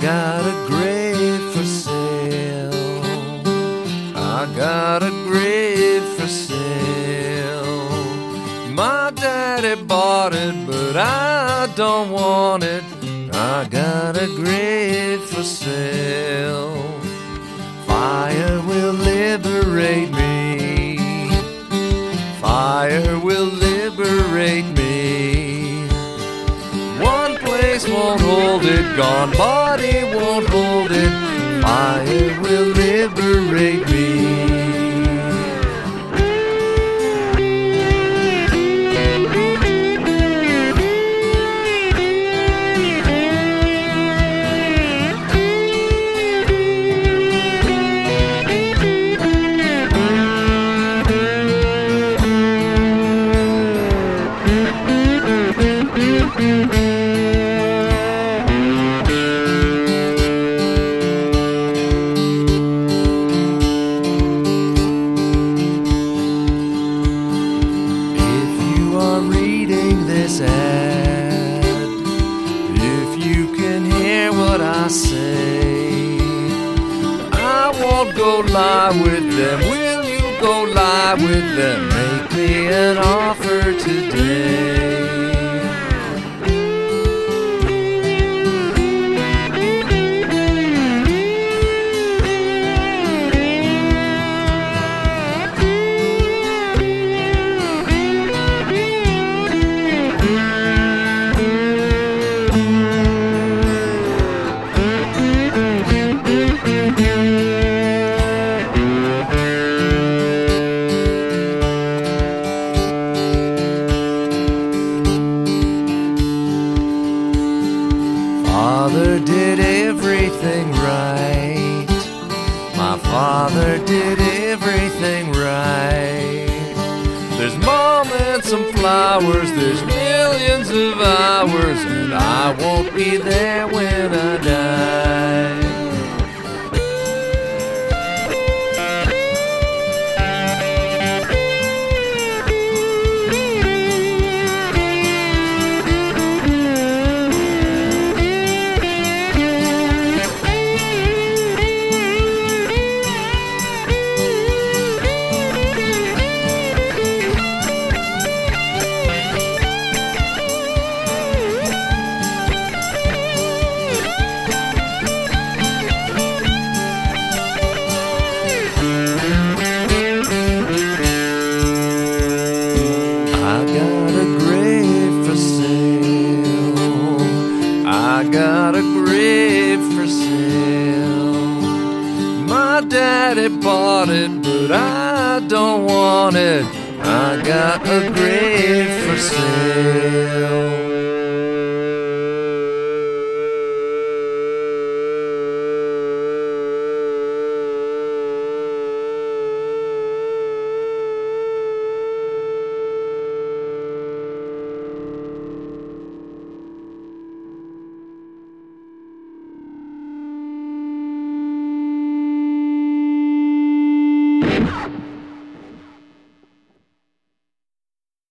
got a grave for sale. I got a grave for sale. My daddy bought it, but I don't want it. I got a grave for sale. Fire will liberate me. Fire will liberate me. Won't hold it, gone body won't hold it. Fire will liberate me. I say, I won't go live with them. Will you go live with them? Make me an offer today. Father did everything right. My father did everything right. There's moments and flowers, there's millions of hours, and I won't be there when I got a grave for sale. My daddy bought it, but I don't want it. I got a grave for sale.